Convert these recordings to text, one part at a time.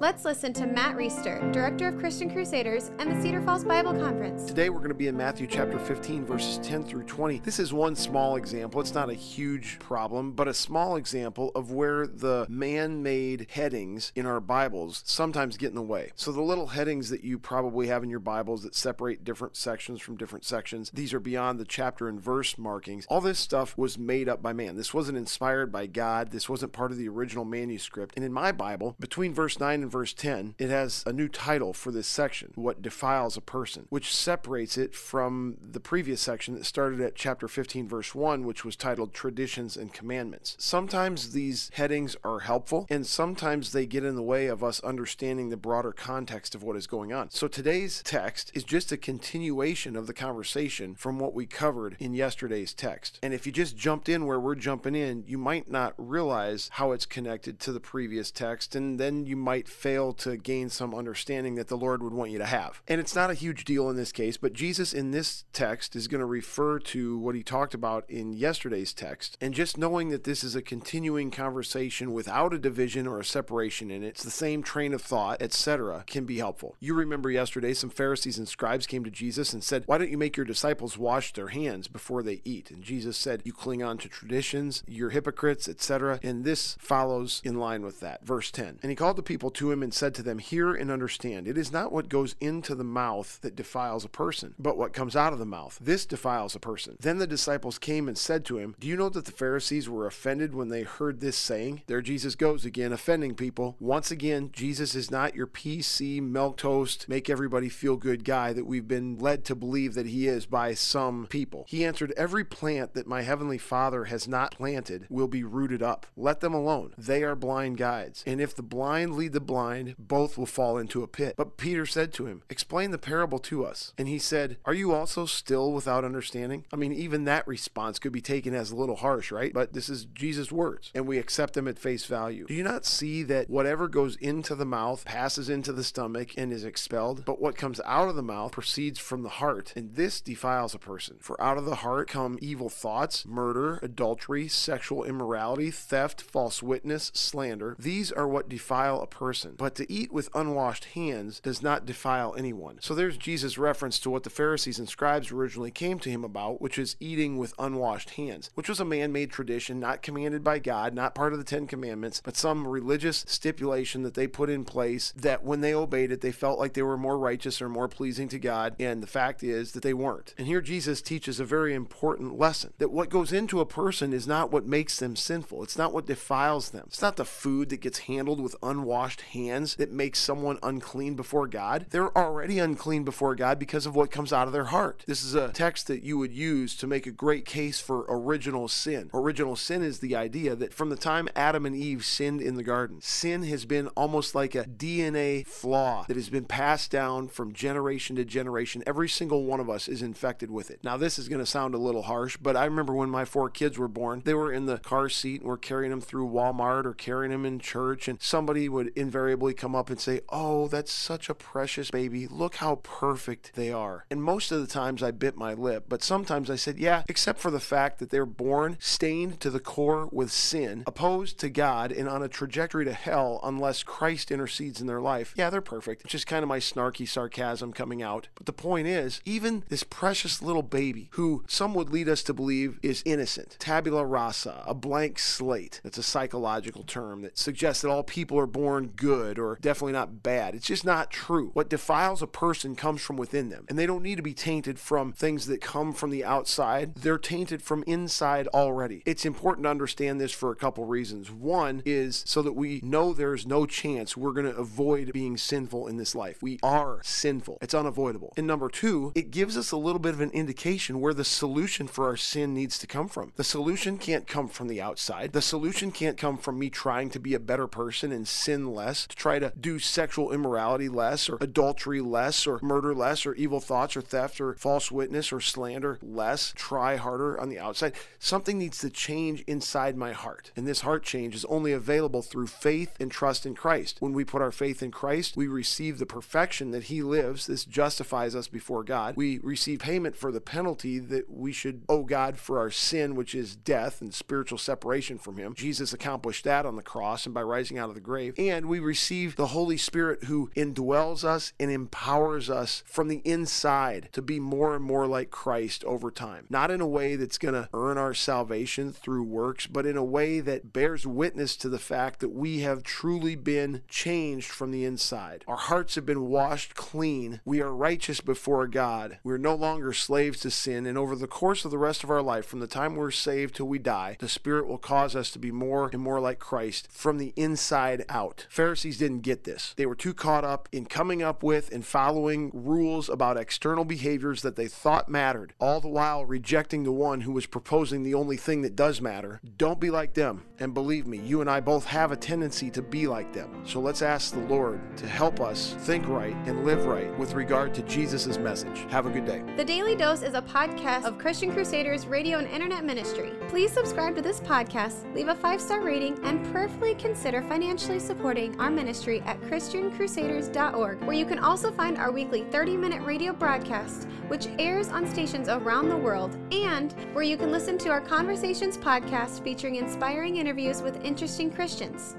Let's listen to Matt Reisetter, Director of Christian Crusaders and the Cedar Falls Bible Conference. Today we're going to be in Matthew chapter 15, verses 10 through 20. This is one small example. It's not a huge problem, but a small example of where the man made headings in our Bibles sometimes get in the way. So, the little headings that you probably have in your Bibles that separate different sections from different sections, these are beyond the chapter and verse markings. All this stuff was made up by man. This wasn't inspired by God, this wasn't part of the original manuscript. And in my Bible, between verse 9 and verse 10, it has a new title for this section, What Defiles a Person, which separates it from the previous section that started at chapter 15, verse 1, which was titled Traditions and Commandments. Sometimes these headings are helpful, and sometimes they get in the way of us understanding the broader context of what is going on. So today's text is just a continuation of the conversation from what we covered in yesterday's text. And if you just jumped in where we're jumping in, you might not realize how it's connected to the previous text, and then you might fail to gain some understanding that the Lord would want you to have. And it's not a huge deal in this case, but Jesus in this text is going to refer to what he talked about in yesterday's text. And just knowing that this is a continuing conversation without a division or a separation in it, it's the same train of thought, etc., can be helpful. You remember yesterday some Pharisees and scribes came to Jesus and said, Why don't you make your disciples wash their hands before they eat? And Jesus said, You cling on to traditions, you're hypocrites, etc. And this follows in line with that. Verse 10. And he called the people to him and said to them, Hear and understand. It is not what goes into the mouth that defiles a person, but what comes out of the mouth. This defiles a person. Then the disciples came and said to him, Do you know that the Pharisees were offended when they heard this saying? There Jesus goes again, offending people. Once again, Jesus is not your PC, milk toast, make everybody feel good guy that we've been led to believe that he is by some people. He answered, Every plant that my heavenly Father has not planted will be rooted up. Let them alone. They are blind guides. And if the blind lead the blind, both will fall into a pit. But Peter said to him, Explain the parable to us. And he said, Are you also still without understanding? I mean, even that response could be taken as a little harsh, right? But this is Jesus' words, and we accept them at face value. Do you not see that whatever goes into the mouth passes into the stomach and is expelled? But what comes out of the mouth proceeds from the heart, and this defiles a person. For out of the heart come evil thoughts, murder, adultery, sexual immorality, theft, false witness, slander. These are what defile a person. But to eat with unwashed hands does not defile anyone. So there's Jesus' reference to what the Pharisees and scribes originally came to him about, which is eating with unwashed hands, which was a man made tradition not commanded by God, not part of the Ten Commandments, but some religious stipulation that they put in place that when they obeyed it, they felt like they were more righteous or more pleasing to God. And the fact is that they weren't. And here Jesus teaches a very important lesson that what goes into a person is not what makes them sinful, it's not what defiles them, it's not the food that gets handled with unwashed hands that makes someone unclean before God. They're already unclean before God because of what comes out of their heart. This is a text that you would use to make a great case for original sin. Original sin is the idea that from the time Adam and Eve sinned in the garden, sin has been almost like a DNA flaw that has been passed down from generation to generation. Every single one of us is infected with it. Now, this is going to sound a little harsh, but I remember when my four kids were born, they were in the car seat and we're carrying them through Walmart or carrying them in church, and somebody would invariably come up and say, Oh, that's such a precious baby. Look how perfect they are. And most of the times I bit my lip, but sometimes I said, Yeah, except for the fact that they're born stained to the core with sin, opposed to God, and on a trajectory to hell unless Christ intercedes in their life. Yeah, they're perfect. It's just kind of my snarky sarcasm coming out. But the point is, even this precious little baby, who some would lead us to believe is innocent, tabula rasa, a blank slate, that's a psychological term that suggests that all people are born good or definitely not bad. It's just not true. What defiles a person comes from within them, and they don't need to be tainted from things that come from the outside. They're tainted from inside already. It's important to understand this for a couple reasons. One is so that we know there's no chance we're going to avoid being sinful in this life. We are sinful, it's unavoidable. And number two, it gives us a little bit of an indication where the solution for our sin needs to come from. The solution can't come from the outside, the solution can't come from me trying to be a better person and sin less less, to try to do sexual immorality less, or adultery less, or murder less, or evil thoughts, or theft, or false witness, or slander less, try harder on the outside. Something needs to change inside my heart. And this heart change is only available through faith and trust in Christ. When we put our faith in Christ, we receive the perfection that He lives. This justifies us before God. We receive payment for the penalty that we should owe God for our sin, which is death and spiritual separation from Him. Jesus accomplished that on the cross and by rising out of the grave. And we receive the Holy Spirit who indwells us and empowers us from the inside to be more and more like Christ over time. Not in a way that's going to earn our salvation through works, but in a way that bears witness to the fact that we have truly been changed from the inside. Our hearts have been washed clean. We are righteous before God. We're no longer slaves to sin. And over the course of the rest of our life, from the time we're saved till we die, the Spirit will cause us to be more and more like Christ from the inside out. Pharisees didn't get this. They were too caught up in coming up with and following rules about external behaviors that they thought mattered, all the while rejecting the one who was proposing the only thing that does matter. Don't be like them. And believe me, you and I both have a tendency to be like them. So let's ask the Lord to help us think right and live right with regard to Jesus' message. Have a good day. The Daily Dose is a podcast of Christian Crusaders radio and internet ministry. Please subscribe to this podcast, leave a five star rating, and prayerfully consider financially supporting our ministry at ChristianCrusaders.org, where you can also find our weekly 30 minute radio broadcast, which airs on stations around the world, and where you can listen to our Conversations podcast featuring inspiring interviews with interesting Christians.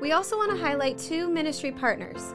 We also want to highlight two ministry partners.